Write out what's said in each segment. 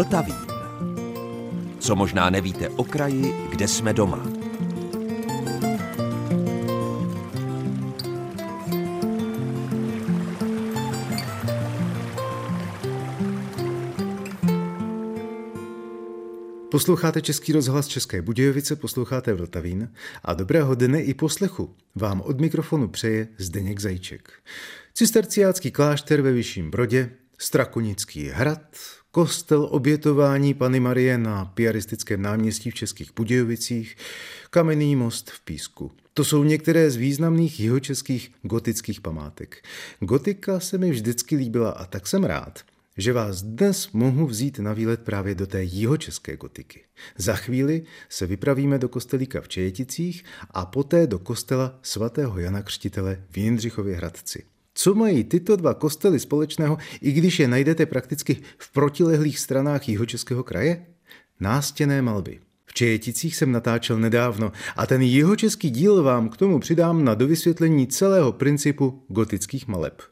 Vltavín. Co možná nevíte o kraji, kde jsme doma. Posloucháte Český rozhlas České Budějovice, posloucháte Vltavín a dobrého dne i poslechu vám od mikrofonu přeje Zdeněk Zajíček. Cisterciácký klášter ve Vyšším Brodě, Strakonický hrad, kostel obětování Pany Marie na piaristickém náměstí v Českých Budějovicích, kamenný most v Písku. To jsou některé z významných jihočeských gotických památek. Gotika se mi vždycky líbila a tak jsem rád, že vás dnes mohu vzít na výlet právě do té jihočeské gotiky. Za chvíli se vypravíme do kostelíka v Čejeticích a poté do kostela svatého Jana Křtitele v Jindřichově Hradci. Co mají tyto dva kostely společného, i když je najdete prakticky v protilehlých stranách jihočeského kraje? Nástěné malby. V Čejeticích jsem natáčel nedávno a ten jihočeský díl vám k tomu přidám na dovysvětlení celého principu gotických maleb.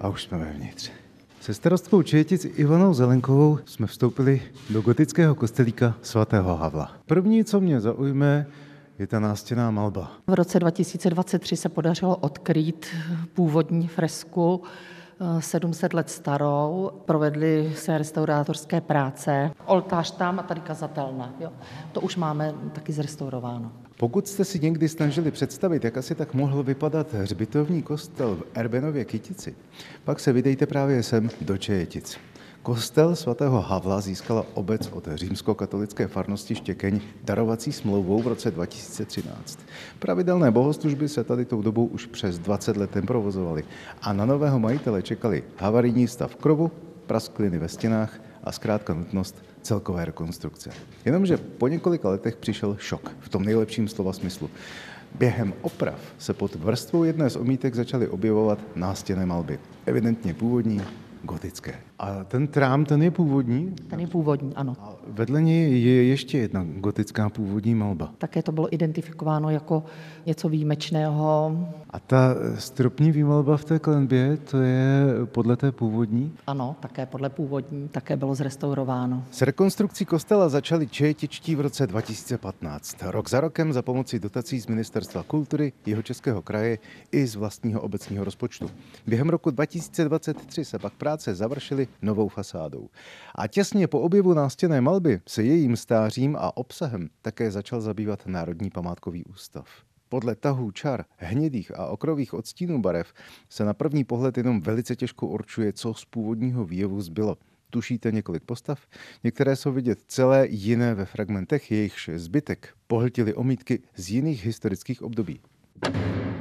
A už jsme vevnitř. Se starostkou Čejetic Ivanou Zelenkovou jsme vstoupili do gotického kostelíka svatého Havla. První, co mě zaujme, je ta nástěná malba. V roce 2023 se podařilo odkrýt původní fresku 700 let starou, provedly se restaurátorské práce. Oltář tam a tady kazatelna. Jo. To už máme taky zrestaurováno. Pokud jste si někdy snažili představit, jak asi tak mohl vypadat hřbitovní kostel v Erbenově Kytici, pak se vydejte právě sem do Čejetic. Kostel svatého Havla získala obec od římskokatolické farnosti Štěkeň darovací smlouvou v roce 2013. Pravidelné bohoslužby se tady tou dobou už přes 20 let provozovaly a na nového majitele čekali havarijní stav krovu, praskliny ve stěnách a zkrátka nutnost celkové rekonstrukce. Jenomže po několika letech přišel šok, v tom nejlepším slova smyslu. Během oprav se pod vrstvou jedné z omítek začaly objevovat nástěné malby. Evidentně původní, gotické. A ten trám, ten je původní? Ten je původní, ano. A vedle něj je ještě jedna gotická původní malba. Také to bylo identifikováno jako něco výjimečného. A ta stropní výmalba v té klenbě, to je podle té původní? Ano, také podle původní, také bylo zrestaurováno. S rekonstrukcí kostela začali čejetičtí v roce 2015. Rok za rokem za pomoci dotací z Ministerstva kultury, jeho českého kraje i z vlastního obecního rozpočtu. Během roku 2023 se pak práce završily novou fasádou. A těsně po objevu nástěné malby se jejím stářím a obsahem také začal zabývat Národní památkový ústav. Podle tahů čar, hnědých a okrových odstínů barev se na první pohled jenom velice těžko určuje, co z původního výjevu zbylo. Tušíte několik postav? Některé jsou vidět celé, jiné ve fragmentech, jejichž zbytek pohltili omítky z jiných historických období.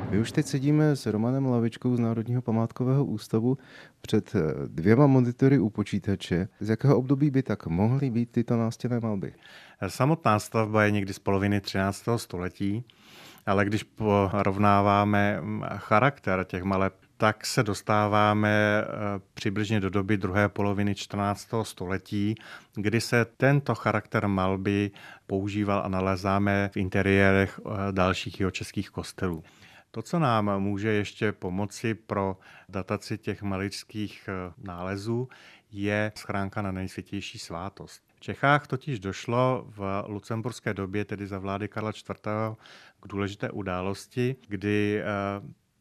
My už teď sedíme s Romanem Lavičkou z Národního památkového ústavu před eh, dvěma monitory u počítače. Z jakého období by tak mohly být tyto nástěné malby? Samotná stavba je někdy z poloviny 13. století, ale když porovnáváme mm, charakter těch maleb, tak se dostáváme eh, přibližně do doby druhé poloviny 14. století, kdy se tento charakter malby používal a nalezáme v interiérech eh, dalších jeho českých kostelů. To, co nám může ještě pomoci pro dataci těch maličských eh, nálezů, je schránka na nejsvětější svátost. V Čechách totiž došlo v lucemburské době, tedy za vlády Karla IV., k důležité události, kdy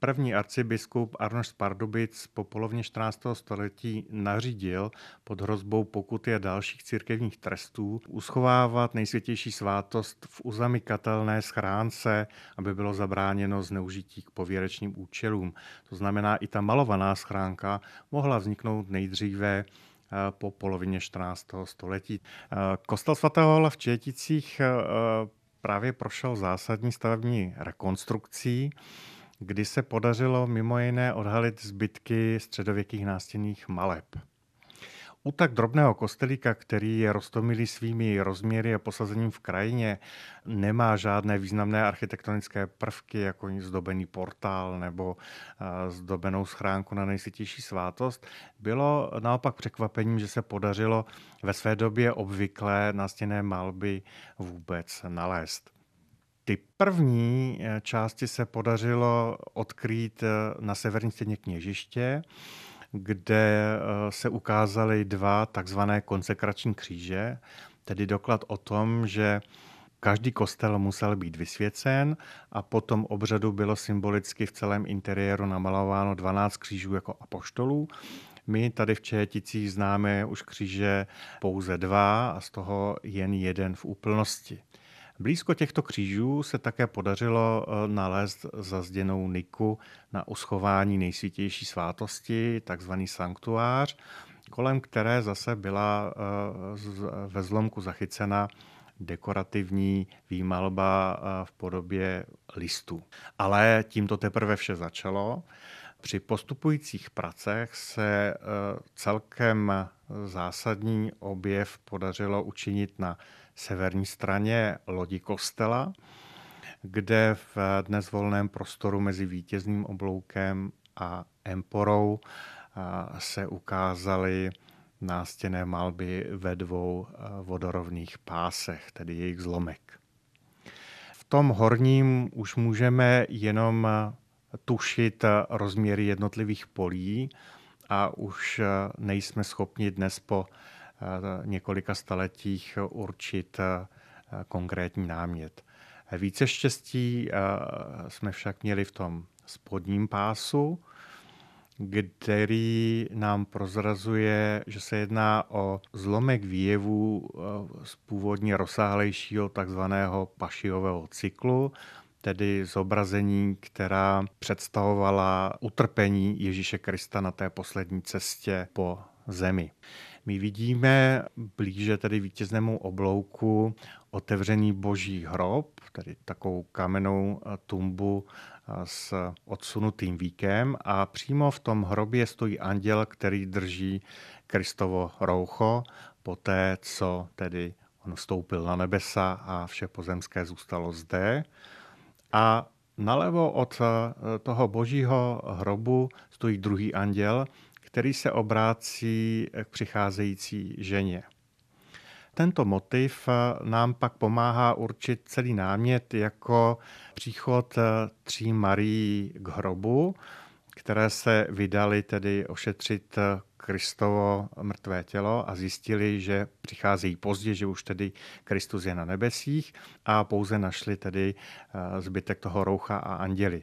První arcibiskup Arnoš Pardubic po polovině 14. století nařídil pod hrozbou pokuty a dalších církevních trestů uschovávat nejsvětější svátost v uzamykatelné schránce, aby bylo zabráněno zneužití k pověrečným účelům. To znamená, i ta malovaná schránka mohla vzniknout nejdříve eh, po polovině 14. století. Eh, kostel svatého Hala v Četicích eh, právě prošel zásadní stavební rekonstrukcí kdy se podařilo mimo jiné odhalit zbytky středověkých nástěnných maleb. U tak drobného kostelíka, který je rostomilý svými rozměry a posazením v krajině, nemá žádné významné architektonické prvky, jako zdobený portál nebo zdobenou schránku na nejsvětější svátost. Bylo naopak překvapením, že se podařilo ve své době obvyklé nástěnné malby vůbec nalézt. Ty první eh, části se podařilo odkrýt na severní stěně kněžiště, kde se ukázaly dva takzvané konsekrační kříže, tedy doklad o tom, že Každý kostel musel být vysvěcen a po tom obřadu bylo symbolicky v celém interiéru namalováno 12 křížů jako apoštolů. My tady v Čeheticích známe už kříže pouze dva a z toho jen jeden v úplnosti. Blízko těchto křížů se také podařilo eh, nalézt zazděnou niku na uschování nejsvětější svátosti, takzvaný sanktuář, kolem které zase byla eh, ve zlomku zachycena dekorativní výmalba eh, v podobě listů. Ale tím to teprve vše začalo. Při postupujících pracech se celkem zásadní objev podařilo učinit na severní straně lodi kostela, kde v dnes volném prostoru mezi vítězným obloukem a emporou se ukázaly nástěné malby ve dvou vodorovných pásech, tedy jejich zlomek. V tom horním už můžeme jenom tušit rozměry jednotlivých polí a už nejsme schopni dnes po několika staletích určit konkrétní námět. Více štěstí jsme však měli v tom spodním pásu, který nám prozrazuje, že se jedná o zlomek výjevů eh, z původně rozsáhlejšího takzvaného pašiového cyklu, tedy zobrazení, která představovala utrpení Ježíše Krista na té poslední cestě po zemi. My vidíme blíže tedy vítěznému oblouku otevřený boží hrob, tedy takovou kamennou tumbu s odsunutým víkem a přímo v tom hrobě stojí anděl, který drží Kristovo roucho, poté co tedy on vstoupil na nebesa a vše pozemské zůstalo zde. A nalevo od toho božího hrobu stojí druhý anděl, který se obrácí k přicházející ženě. Tento motiv nám pak pomáhá určit celý námět jako příchod tří Marií k hrobu, které se vydali tedy ošetřit Kristovo mrtvé tělo a zjistili, že přicházejí pozdě, že už tedy Kristus je na nebesích a pouze našli tedy zbytek toho roucha a anděli.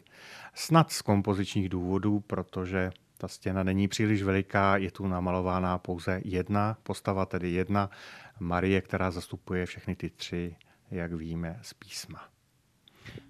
Snad z kompozičních důvodů, protože ta stěna není příliš veliká, je tu namalována pouze jedna postava, tedy jedna Marie, která zastupuje všechny ty tři, jak víme, z písma.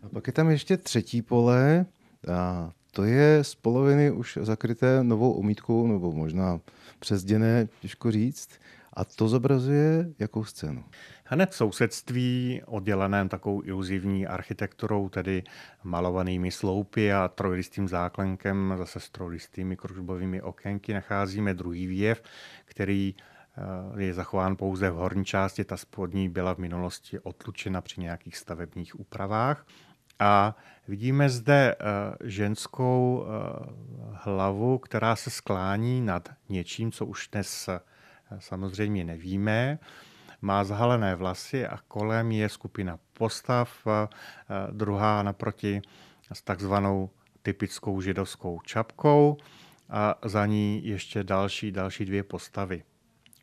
A pak je tam ještě třetí pole, a to je z poloviny už zakryté novou omítkou, nebo možná přezděné, těžko říct. A to zobrazuje jakou scénu? Hned v sousedství, odděleném takovou iluzivní architekturou, tedy malovanými sloupy a trojlistým záklenkem, zase s trojlistými kružbovými okénky, nacházíme druhý výjev, který eh, je zachován pouze v horní části, ta spodní byla v minulosti otlučena při nějakých stavebních úpravách. A vidíme zde eh, ženskou eh, hlavu, která se sklání nad něčím, co už dnes samozřejmě nevíme. Má zahalené vlasy a kolem je skupina postav, druhá naproti s takzvanou typickou židovskou čapkou a za ní ještě další, další dvě postavy.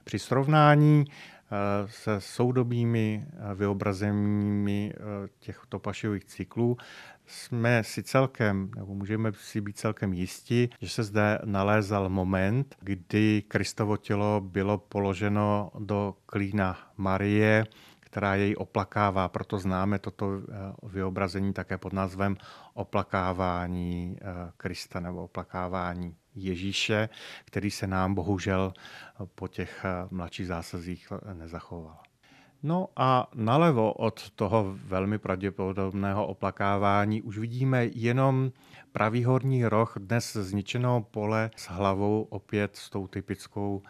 Při srovnání se soudobými vyobrazeními těchto pašiových cyklů jsme si celkem, nebo můžeme si být celkem jisti, že se zde nalézal moment, kdy Kristovo tělo bylo položeno do klína Marie, která jej oplakává. Proto známe toto eh, vyobrazení také pod názvem oplakávání eh, Krista nebo oplakávání Ježíše, který se nám bohužel po těch eh, mladších zásazích nezachoval. No a nalevo od toho velmi pravděpodobného oplakávání už vidíme jenom pravý horní roh dnes zničeného pole s hlavou opět s tou typickou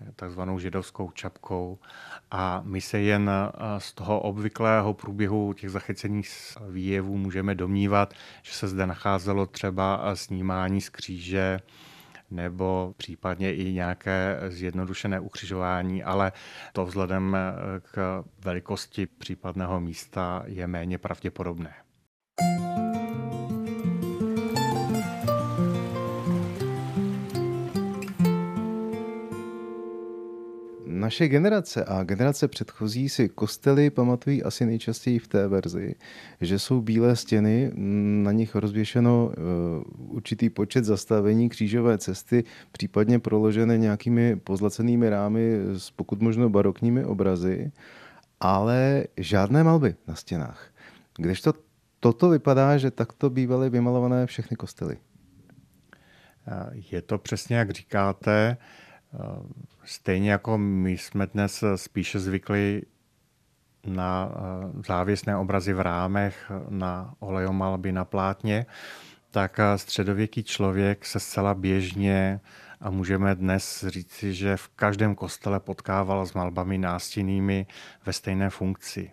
eh, takzvanou židovskou čapkou. A my se jen eh, z toho obvyklého průběhu těch zachycených výjevů můžeme domnívat, že se zde nacházelo třeba snímání z kříže nebo případně i nějaké zjednodušené ukřižování, ale to vzhledem k velikosti případného místa je méně pravděpodobné. Naše generace a generace předchozí si kostely pamatují asi nejčastěji v té verzi, že jsou bílé stěny, na nich rozvěšeno eh, určitý počet zastavení křížové cesty, případně proložené nějakými pozlacenými rámy s pokud možno barokními obrazy, ale žádné malby na stěnách. Kdežto toto vypadá, že takto bývaly vymalované všechny kostely. Je to přesně jak říkáte. Stejně jako my jsme dnes spíše zvykli na eh, závěsné obrazy v rámech, na olejomalby na plátně, tak eh, středověký člověk se zcela běžně a můžeme dnes říci, že v každém kostele potkával s malbami nástinnými ve stejné funkci.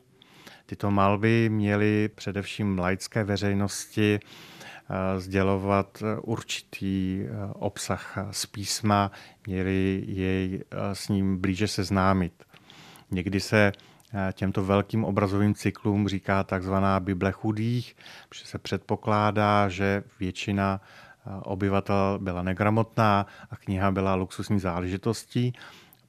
Tyto malby měly především laické veřejnosti Eh, sdělovat eh, určitý eh, obsah z písma, měli jej s ním blíže seznámit. Někdy se těmto velkým obrazovým cyklům říká takzvaná Bible chudých, protože se předpokládá, že většina obyvatel byla negramotná a kniha byla luxusní záležitostí.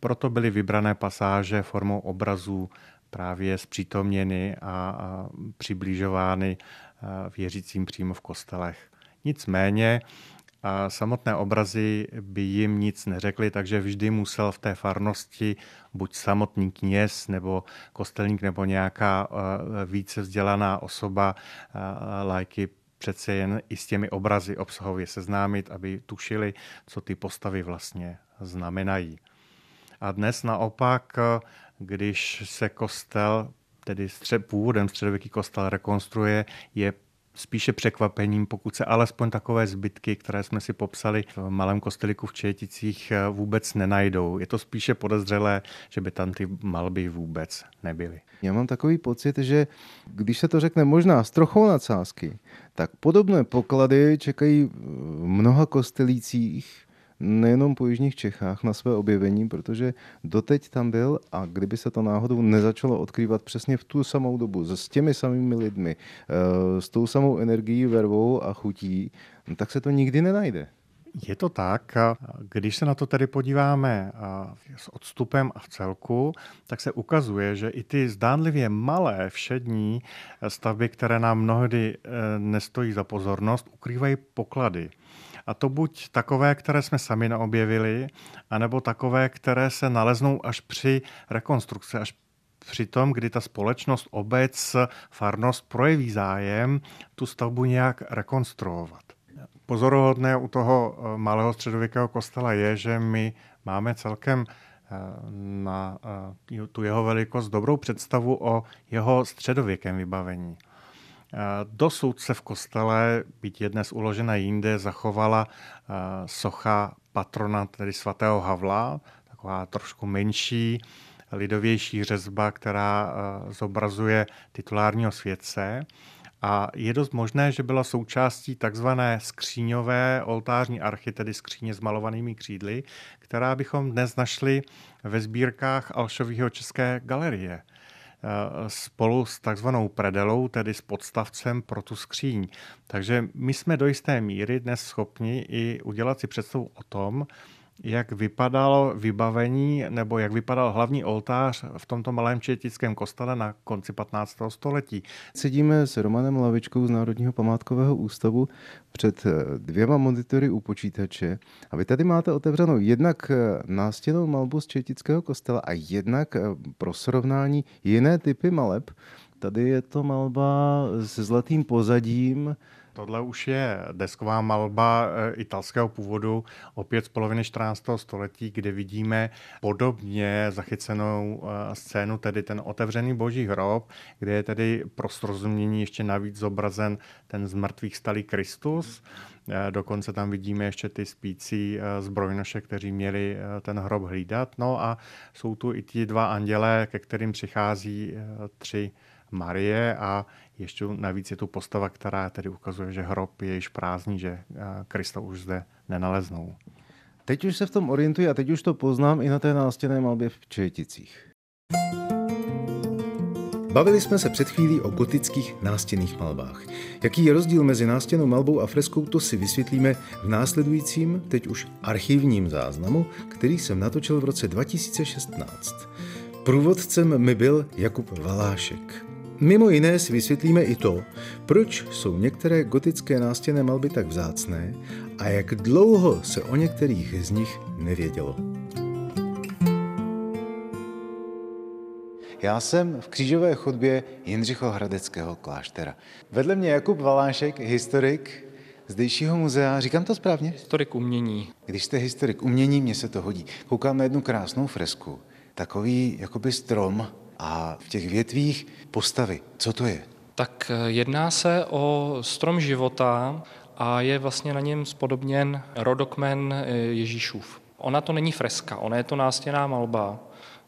Proto byly vybrané pasáže formou obrazů právě zpřítomněny a přibližovány věřícím přímo v kostelech. Nicméně samotné obrazy by jim nic neřekly, takže vždy musel v té farnosti buď samotný kněz nebo kostelník nebo nějaká více vzdělaná osoba lajky přece jen i s těmi obrazy obsahově seznámit, aby tušili, co ty postavy vlastně znamenají. A dnes naopak, když se kostel tedy střed, původem středověký kostel rekonstruuje, je spíše překvapením, pokud se alespoň takové zbytky, které jsme si popsali v malém kosteliku v Četicích, vůbec nenajdou. Je to spíše podezřelé, že by tam ty malby vůbec nebyly. Já mám takový pocit, že když se to řekne možná s trochou nadsázky, tak podobné poklady čekají v mnoha kostelících nejenom po Jižních Čechách na své objevení, protože doteď tam byl a kdyby se to náhodou nezačalo odkrývat přesně v tu samou dobu, s těmi samými lidmi, eh, s tou samou energií, vervou a chutí, tak se to nikdy nenajde. Je to tak. Když se na to tedy podíváme s odstupem a v celku, tak se ukazuje, že i ty zdánlivě malé všední stavby, které nám mnohdy eh, nestojí za pozornost, ukrývají poklady. A to buď takové, které jsme sami neobjevili, anebo takové, které se naleznou až při rekonstrukci, až při tom, kdy ta společnost, obec, farnost projeví zájem tu stavbu nějak rekonstruovat. Pozoruhodné u toho eh, malého středověkého kostela je, že my máme celkem eh, na eh, tu jeho velikost dobrou představu o jeho středověkém vybavení. Dosud se v kostele, byť je dnes uložena jinde, zachovala socha patrona, tedy svatého Havla, taková trošku menší, lidovější řezba, která zobrazuje titulárního světce. A je dost možné, že byla součástí takzvané skříňové oltářní archy, tedy skříně s malovanými křídly, která bychom dnes našli ve sbírkách Alšového České galerie. Eh, spolu s takzvanou predelou, tedy s podstavcem pro tu skříň. Takže my jsme do jisté míry dnes schopni i udělat si představu o tom, jak vypadalo vybavení nebo jak vypadal hlavní oltář v tomto malém četickém kostele na konci 15. století. Sedíme s Romanem Lavičkou z Národního památkového ústavu před eh, dvěma monitory u počítače a vy tady máte otevřenou jednak eh, nástěnou malbu z četického kostela a jednak eh, pro srovnání jiné typy maleb. Tady je to malba se zlatým pozadím, Tohle už je desková malba eh, italského původu, opět z poloviny 14. století, kde vidíme podobně zachycenou eh, scénu, tedy ten otevřený boží hrob, kde je tedy pro srozumění ještě navíc zobrazen ten z mrtvých stalý Kristus. Eh, dokonce tam vidíme ještě ty spící zbrojnoše, kteří měli ten hrob hlídat. No a jsou tu i ti dva andělé, ke kterým přichází tři Marie a ještě navíc je tu postava, která tedy ukazuje, že hrob je již prázdný, že Krista už zde nenaleznou. teď už se v tom orientuji a teď už to poznám i na té nástěné malbě v Čejeticích. Bavili jsme se před chvílí o gotických nástěnných malbách. Jaký je rozdíl mezi nástěnou malbou a freskou, to si vysvětlíme v následujícím, teď už archivním záznamu, který jsem natočil v roce 2016. Průvodcem mi byl Jakub Valášek. Mimo jiné si vysvětlíme i to, proč jsou některé gotické nástěné malby tak vzácné a jak dlouho se o některých z nich nevědělo. Já jsem v křížové chodbě Jindřichohradeckého kláštera. Vedle mě Jakub Valášek, historik zdejšího muzea. Říkám to správně? Historik umění. Když jste historik umění, mně se to hodí. Koukám na jednu krásnou fresku. Takový jakoby strom a v těch větvích postavy. Co to je? Tak eh, jedná se o strom života a je vlastně na něm spodobněn rodokmen eh, Ježíšův. Ona to není freska, ona je to nástěná malba,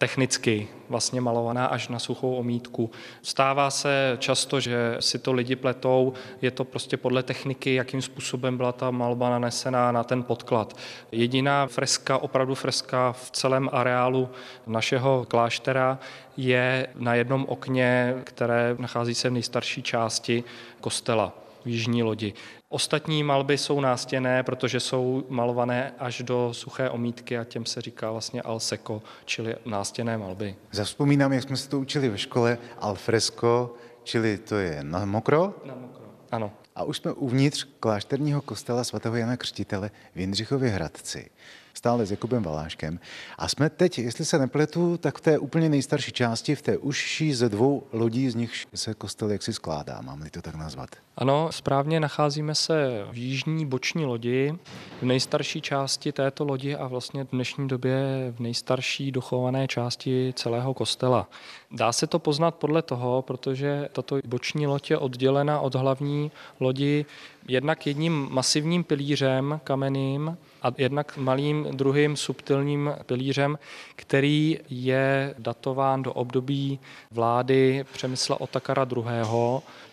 technicky vlastně malovaná až na suchou omítku. Stává se často, že si to lidi pletou, je to prostě podle techniky, jakým způsobem byla ta malba nanesená na ten podklad. Jediná freska, opravdu freska v celém areálu našeho kláštera je na jednom okně, které nachází se v nejstarší části kostela v jižní lodi. Ostatní malby jsou nástěné, protože jsou malované až do suché omítky a těm se říká vlastně al seco, čili nástěné malby. Zavzpomínám, jak jsme se to učili ve škole, al fresco, čili to je na mokro? Na mokro, ano. A už jsme uvnitř klášterního kostela svatého Jana Křtitele v Jindřichově Hradci stále s Jakubem Valáškem. A jsme teď, jestli se nepletu, tak v té úplně nejstarší části, v té užší ze dvou lodí, z nich se kostel jaksi skládá, mám-li to tak nazvat. Ano, správně nacházíme se v jižní boční lodi, v nejstarší části této lodi a vlastně v dnešní době v nejstarší dochované části celého kostela. Dá se to poznat podle toho, protože tato boční loď je oddělena od hlavní lodi jednak jedním masivním pilířem kamenným a jednak malým druhým subtilním pilířem, který je datován do období vlády Přemysla Otakara II.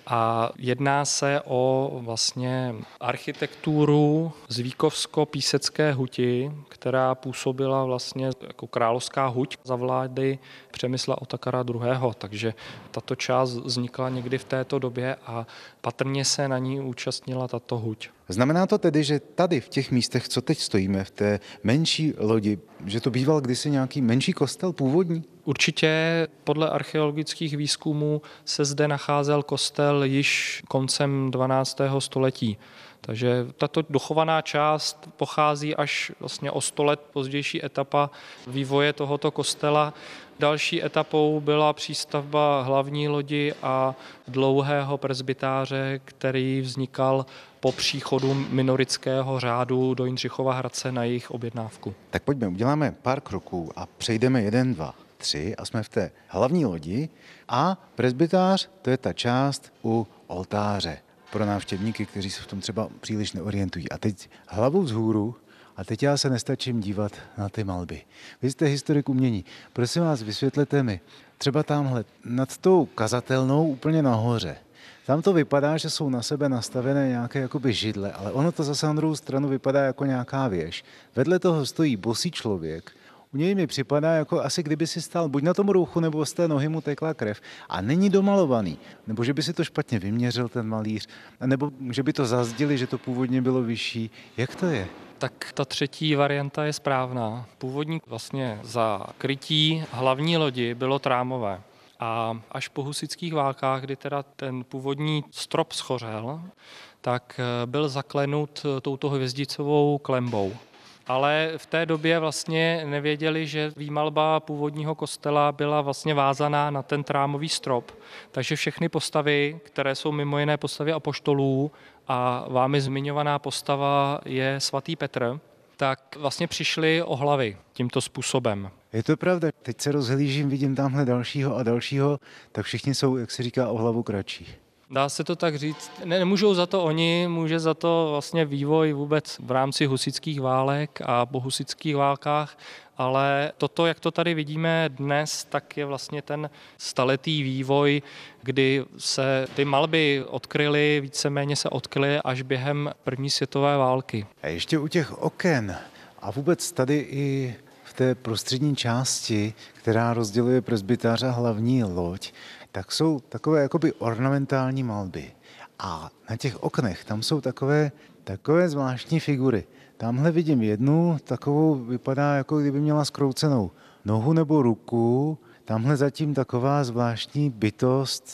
A jedná se o vlastně architekturu z Víkovsko-písecké huti, která působila vlastně jako královská huť za vlády Přemysla Otakara II. Takže tato část vznikla někdy v této době a patrně se na ní účastnila tato huť. Znamená to tedy, že tady v těch místech, co teď stojíme, v té menší lodi, že to býval kdysi nějaký menší kostel původní? Určitě podle archeologických výzkumů se zde nacházel kostel již koncem 12. století. Takže tato dochovaná část pochází až vlastně o 100 let pozdější etapa vývoje tohoto kostela. Další etapou byla přístavba hlavní lodi a dlouhého presbytáře, který vznikal po příchodu minorického řádu do Jindřichova Hradce na jejich objednávku. Tak pojďme, uděláme pár kroků a přejdeme jeden, dva, tři a jsme v té hlavní lodi a presbytář to je ta část u oltáře pro návštěvníky, kteří se v tom třeba příliš neorientují. A teď hlavu vzhůru a teď já se nestačím dívat na ty malby. Vy jste historik umění. Prosím vás, vysvětlete mi, třeba tamhle nad tou kazatelnou úplně nahoře, tam to vypadá, že jsou na sebe nastavené nějaké jakoby židle, ale ono to zase na druhou stranu vypadá jako nějaká věž. Vedle toho stojí bosý člověk, u něj mi připadá, jako asi kdyby si stál buď na tom ruchu, nebo z té nohy mu tekla krev a není domalovaný. Nebo že by si to špatně vyměřil ten malíř, nebo že by to zazdili, že to původně bylo vyšší. Jak to je? Tak ta třetí varianta je správná. Původní vlastně za krytí hlavní lodi bylo trámové. A až po husických válkách, kdy teda ten původní strop schořel, tak eh, byl zaklenut eh, touto hvězdicovou klembou. Ale v té době vlastně nevěděli, že výmalba původního kostela byla vlastně vázaná na ten trámový strop. Takže všechny postavy, které jsou mimo jiné postavy apoštolů a vámi zmiňovaná postava je svatý Petr, tak vlastně přišli o hlavy tímto způsobem. Je to pravda. Teď se rozhlížím, vidím tamhle dalšího a dalšího, tak všichni jsou, jak se říká, o hlavu kratší. Dá se to tak říct. Ne, nemůžou za to oni, může za to vlastně vývoj vůbec v rámci husických válek a po husických válkách, ale toto, jak to tady vidíme dnes, tak je vlastně ten staletý vývoj, kdy se ty malby odkryly, víceméně se odkryly až během první světové války. A ještě u těch oken, A vůbec tady i v té prostřední části, která rozděluje presbytář a hlavní loď, tak jsou takové jakoby ornamentální malby. A na těch oknech tam jsou takové, takové zvláštní figury. Tamhle vidím jednu, takovou vypadá, jako kdyby měla skroucenou nohu nebo ruku. Tamhle zatím taková zvláštní bytost,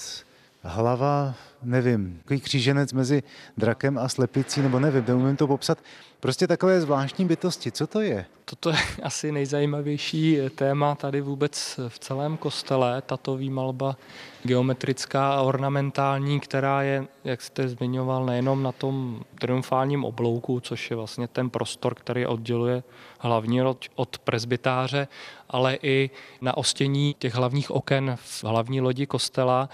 hlava, nevím, takový kříženec mezi drakem a slepicí, nebo nevím, neumím to popsat. Prostě takové zvláštní bytosti. Co to je? Toto je asi nejzajímavější téma tady vůbec v celém kostele, tato výmalba geometrická a ornamentální, která je, jak jste zmiňoval, nejenom na tom triumfálním oblouku, což je vlastně ten prostor, který odděluje hlavní loď od presbytáře, ale i na ostění těch hlavních oken v hlavní lodi kostela,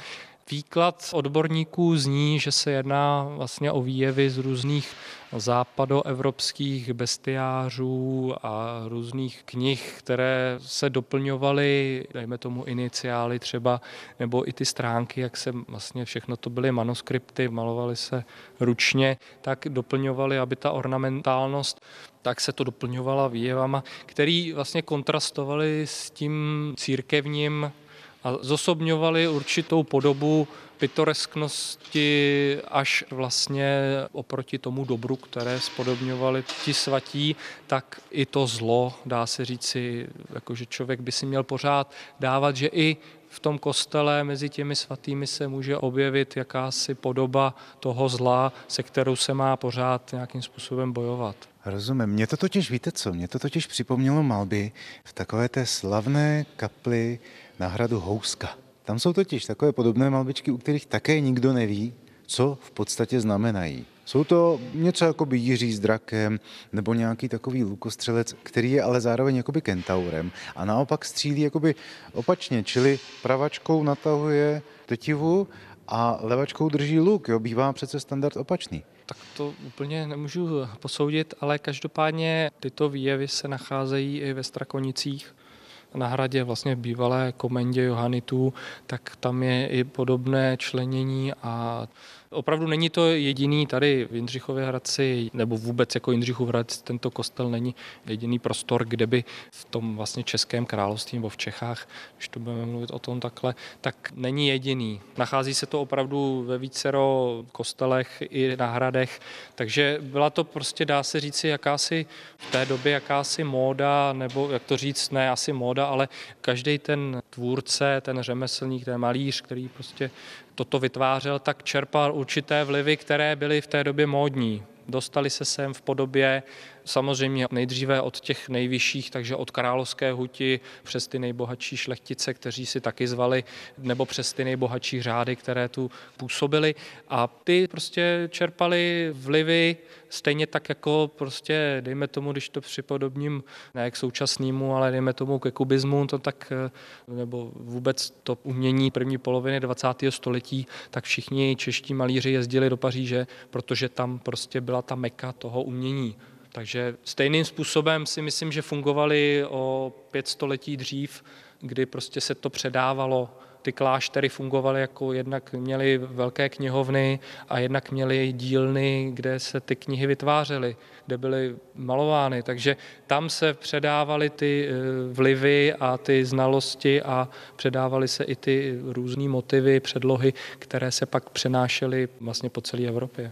Výklad odborníků zní, že se jedná vlastně o výjevy z různých západoevropských bestiářů a různých knih, které se doplňovaly, dejme tomu iniciály třeba, nebo i ty stránky, jak se vlastně všechno to byly manuskripty, malovaly se ručně, tak doplňovaly, aby ta ornamentálnost tak se to doplňovala výjevama, který vlastně kontrastovali s tím církevním a zosobňovali určitou podobu pitoresknosti až vlastně oproti tomu dobru, které spodobňovali ti svatí, tak i to zlo, dá se říci, jakože člověk by si měl pořád dávat, že i v tom kostele mezi těmi svatými se může objevit jakási podoba toho zla, se kterou se má pořád nějakým způsobem bojovat. Rozumím. Mě to totiž, víte co, mě to totiž připomnělo malby v takové té slavné kapli na hradu Houska. Tam jsou totiž takové podobné malbičky, u kterých také nikdo neví, co v podstatě znamenají. Jsou to něco jako by Jiří s drakem nebo nějaký takový lukostřelec, který je ale zároveň jakoby kentaurem a naopak střílí jakoby opačně, čili pravačkou natahuje tetivu a levačkou drží luk. Jo? Bývá přece standard opačný. Tak to úplně nemůžu posoudit, ale každopádně tyto výjevy se nacházejí i ve Strakonicích na hradě vlastně v bývalé komendě Johanitů, tak tam je i podobné členění a Opravdu není to jediný tady v Jindřichově Hradci, nebo vůbec jako Jindřichův Hradec, tento kostel není jediný prostor, kde by v tom vlastně Českém království nebo v Čechách, když to budeme mluvit o tom takhle, tak není jediný. Nachází se to opravdu ve vícero kostelech i na hradech, takže byla to prostě, dá se říci, jakási v té době jakási móda, nebo jak to říct, ne asi móda, ale každý ten tvůrce, ten řemeslník, ten malíř, který prostě toto vytvářel, tak čerpal určité vlivy, které byly v té době módní. Dostali se sem v podobě samozřejmě nejdříve od těch nejvyšších, takže od královské huti přes ty nejbohatší šlechtice, kteří si taky zvali, nebo přes ty nejbohatší řády, které tu působily. A ty prostě čerpali vlivy stejně tak jako prostě, dejme tomu, když to připodobním ne k současnému, ale dejme tomu ke kubismu, to tak, nebo vůbec to umění první poloviny 20. století, tak všichni čeští malíři jezdili do Paříže, protože tam prostě byla ta meka toho umění. Takže stejným způsobem si myslím, že fungovali o pět století dřív, kdy prostě se to předávalo ty kláštery fungovaly jako jednak měly velké knihovny a jednak měly dílny, kde se ty knihy vytvářely, kde byly malovány. Takže tam se předávaly ty eh, vlivy a ty znalosti a předávaly se i ty různé motivy, předlohy, které se pak přenášely vlastně po celé Evropě.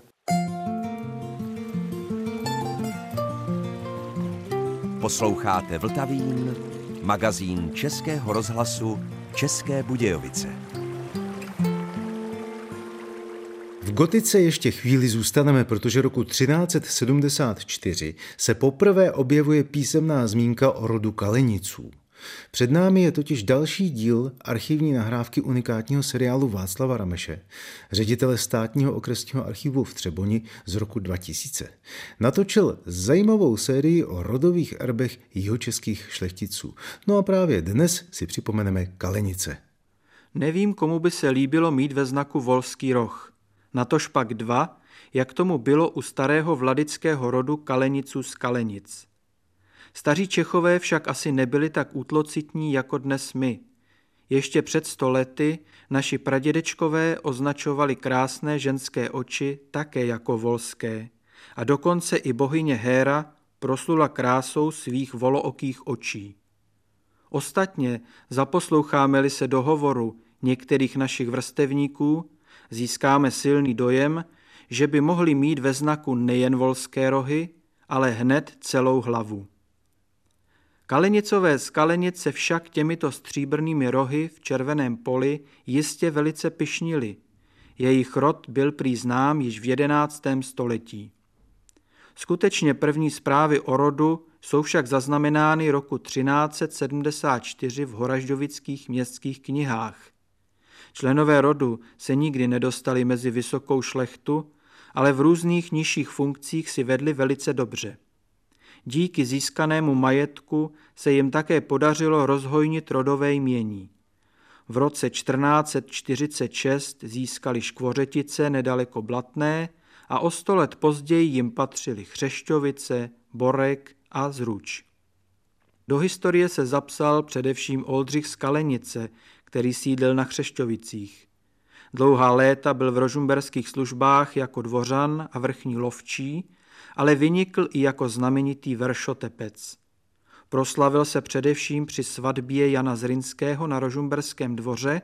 Posloucháte Vltavín, magazín Českého rozhlasu České Budějovice. V gotice ještě chvíli zůstaneme, protože roku 1374 se poprvé objevuje písemná zmínka o rodu Kaleniců. Před námi je totiž další díl archivní nahrávky unikátního seriálu Václava Rameše, ředitele státního okresního archivu v Třeboni z roku 2000. Natočil zajímavou sérii o rodových erbech jihočeských šlechticů. No a právě dnes si připomeneme Kalenice. Nevím, komu by se líbilo mít ve znaku volský roh. Natož pak dva, jak tomu bylo u starého vladického rodu Kaleniců z Kalenic. Staří Čechové však asi nebyli tak útlocitní jako dnes my. Ještě před sto lety naši pradědečkové označovali krásné ženské oči také jako volské a dokonce i bohyně Héra proslula krásou svých volookých očí. Ostatně, zaposloucháme-li se do hovoru některých našich vrstevníků, získáme silný dojem, že by mohli mít ve znaku nejen volské rohy, ale hned celou hlavu. Kalenicové skalenice však těmito stříbrnými rohy v červeném poli jistě velice pyšnili. Jejich rod byl prý znám již v jedenáctém století. Skutečně první zprávy o rodu jsou však zaznamenány roku 1374 v horaždovických městských knihách. Členové rodu se nikdy nedostali mezi vysokou šlechtu, ale v různých nižších funkcích si vedli velice dobře. Díky získanému majetku se jim také podařilo rozhojnit rodové jmění. V roce 1446 získali Škvořetice nedaleko Blatné a o sto let později jim patřili Chřešťovice, Borek a Zruč. Do historie se zapsal především Oldřich Skalenice, který sídlil na Chřešťovicích. Dlouhá léta byl v rožumberských službách jako dvořan a vrchní lovčí, ale vynikl i jako znamenitý veršotepec. Proslavil se především při svatbě Jana Zrinského na Rožumberském dvoře,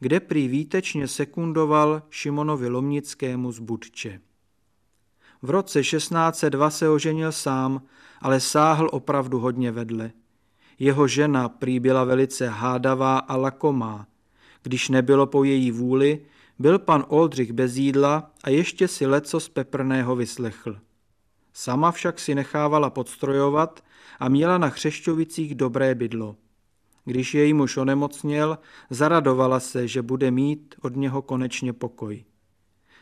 kde prý výtečně sekundoval Šimonovi Lomnickému z Budče. V roce 1602 se oženil sám, ale sáhl opravdu hodně vedle. Jeho žena prý byla velice hádavá a lakomá. Když nebylo po její vůli, byl pan Oldřich bez jídla a ještě si leco z peprného vyslechl. Sama však si nechávala podstrojovat a měla na Chřešťovicích dobré bydlo. Když její muž onemocněl, zaradovala se, že bude mít od něho konečně pokoj.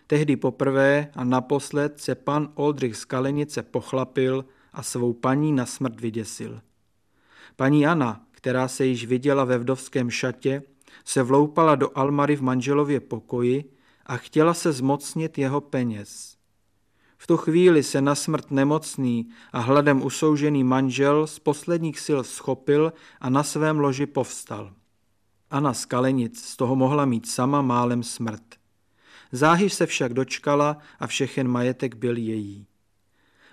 Tehdy poprvé a naposled se pan Oldřich z Kalenice pochlapil a svou paní na smrt vyděsil. Paní Anna, která se již viděla ve vdovském šatě, se vloupala do Almary v manželově pokoji a chtěla se zmocnit jeho peněz. V tu chvíli se na smrt nemocný a hladem usoužený manžel z posledních sil schopil a na svém loži povstal. Anna z Kalenic z toho mohla mít sama málem smrt. Záhy se však dočkala a všechen majetek byl její.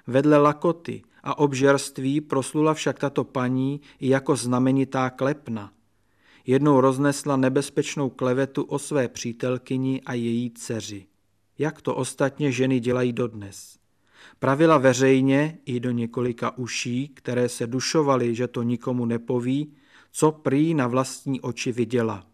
Vedle lakoty a obžerství proslula však tato paní i jako znamenitá klepna. Jednou roznesla nebezpečnou klevetu o své přítelkyni a její dceři jak to ostatně ženy dělají dodnes. Pravila veřejně i do několika uší, které se dušovaly, že to nikomu nepoví, co prý na vlastní oči viděla.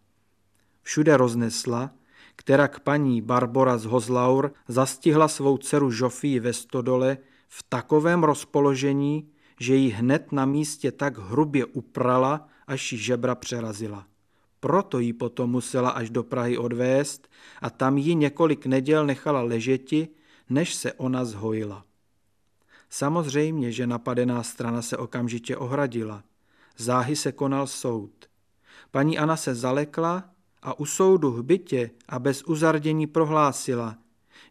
Všude roznesla, která k paní Barbora z Hozlaur zastihla svou dceru Žofii ve stodole v takovém rozpoložení, že ji hned na místě tak hrubě uprala, až ji žebra přerazila. Proto ji potom musela až do Prahy odvést a tam ji několik neděl nechala ležeti, než se ona zhojila. Samozřejmě, že napadená strana se okamžitě ohradila. Záhy se konal soud. Paní Ana se zalekla a u soudu v bytě a bez uzardění prohlásila,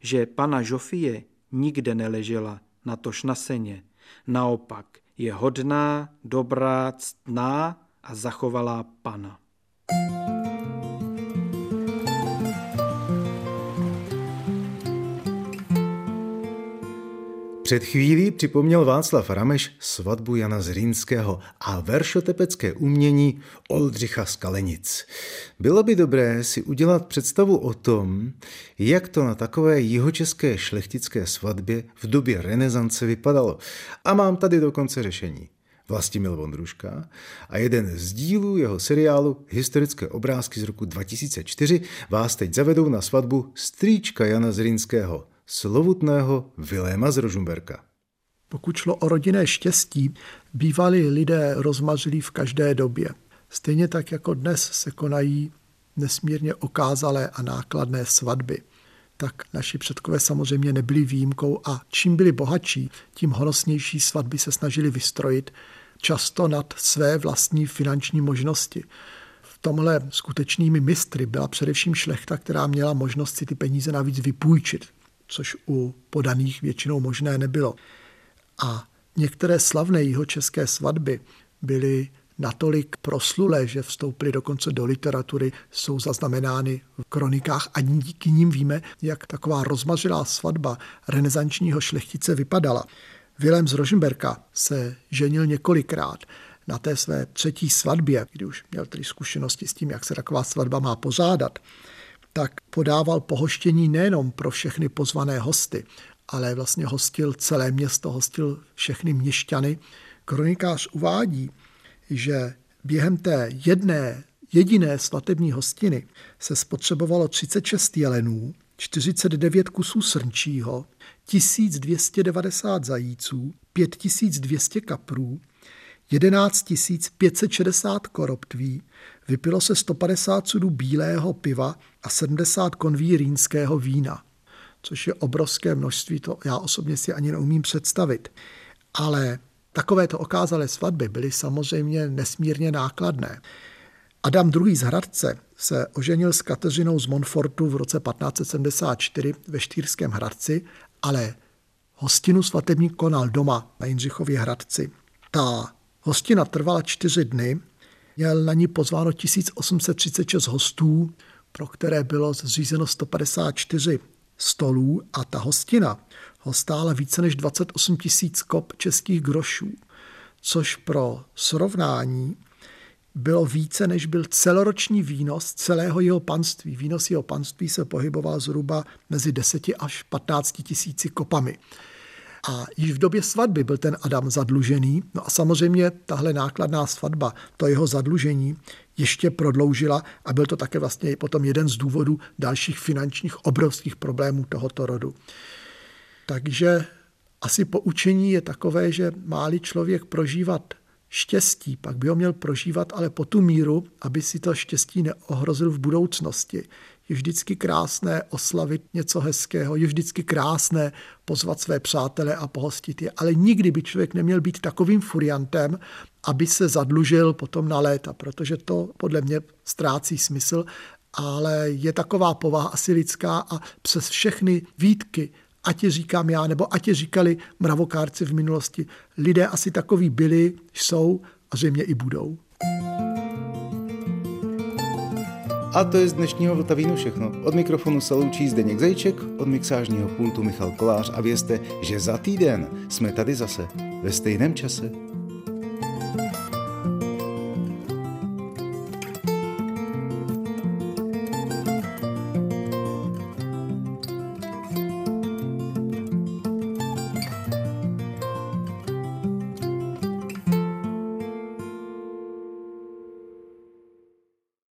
že pana Žofie nikde neležela, natož na seně. Naopak je hodná, dobrá, ctná a zachovalá pana. Před chvílí připomněl Václav Rameš svatbu Jana Zrínského a veršotepecké umění Oldřicha Skalenic. Bylo by dobré si udělat představu o tom, jak to na takové jihočeské šlechtické svatbě v době renesance vypadalo. A mám tady dokonce řešení. Vlastimil Vondruška a jeden z dílů jeho seriálu Historické obrázky z roku 2004 vás teď zavedou na svatbu strýčka Jana Zrinského, slovutného Viléma z Rožumberka. Pokud šlo o rodinné štěstí, bývali lidé rozmařilí v každé době. Stejně tak jako dnes se konají nesmírně okázalé a nákladné svatby tak naši předkové samozřejmě nebyli výjimkou a čím byli bohatší, tím honosnější svatby se snažili vystrojit, často nad své vlastní finanční možnosti. V tomhle skutečnými mistry byla především šlechta, která měla možnost si ty peníze navíc vypůjčit, což u podaných většinou možné nebylo. A některé slavné jihočeské svatby byly natolik proslulé, že vstoupily dokonce do literatury, jsou zaznamenány v kronikách a díky ním víme, jak taková rozmařilá svatba renesančního šlechtice vypadala. Wilhelm z Roženberka se ženil několikrát. Na té své třetí svatbě, kdy už měl tedy zkušenosti s tím, jak se taková svatba má pořádat, tak podával pohoštění nejenom pro všechny pozvané hosty, ale vlastně hostil celé město, hostil všechny měšťany. Kronikář uvádí, že během té jedné jediné svatební hostiny se spotřebovalo 36 jelenů, 49 kusů srnčího, 1290 zajíců, 5200 kaprů, 11 560 koroptví, vypilo se 150 sudů bílého piva a 70 konví rýnského vína, což je obrovské množství, to já osobně si ani neumím představit. Ale takovéto okázalé svatby byly samozřejmě nesmírně nákladné. Adam II. z Hradce se oženil s Kateřinou z Monfortu v roce 1574 ve Štýrském Hradci, ale hostinu svatební konal doma na Jindřichově Hradci. Ta hostina trvala čtyři dny, měl na ní pozváno 1836 hostů, pro které bylo zřízeno 154 stolů a ta hostina ho stála více než 28 tisíc kop českých grošů, což pro srovnání bylo více, než byl celoroční výnos celého jeho panství. Výnos jeho panství se pohyboval zhruba mezi 10 až 15 tisíci kopami. A již v době svatby byl ten Adam zadlužený. No a samozřejmě tahle nákladná svatba, to jeho zadlužení ještě prodloužila a byl to také vlastně potom jeden z důvodů dalších finančních obrovských problémů tohoto rodu. Takže asi poučení je takové, že máli člověk prožívat štěstí, pak by ho měl prožívat ale po tu míru, aby si to štěstí neohrozil v budoucnosti. Je vždycky krásné oslavit něco hezkého, je vždycky krásné pozvat své přátele a pohostit je, ale nikdy by člověk neměl být takovým furiantem, aby se zadlužil potom na léta, protože to podle mě ztrácí smysl, ale je taková povaha asi lidská a přes všechny výtky ať je říkám já, nebo ať je říkali mravokárci v minulosti. Lidé asi takový byli, jsou a zřejmě i budou. A to je z dnešního Vltavínu všechno. Od mikrofonu se loučí Zdeněk Zajček, od mixážního pultu Michal Kolář a vězte, že za týden jsme tady zase ve stejném čase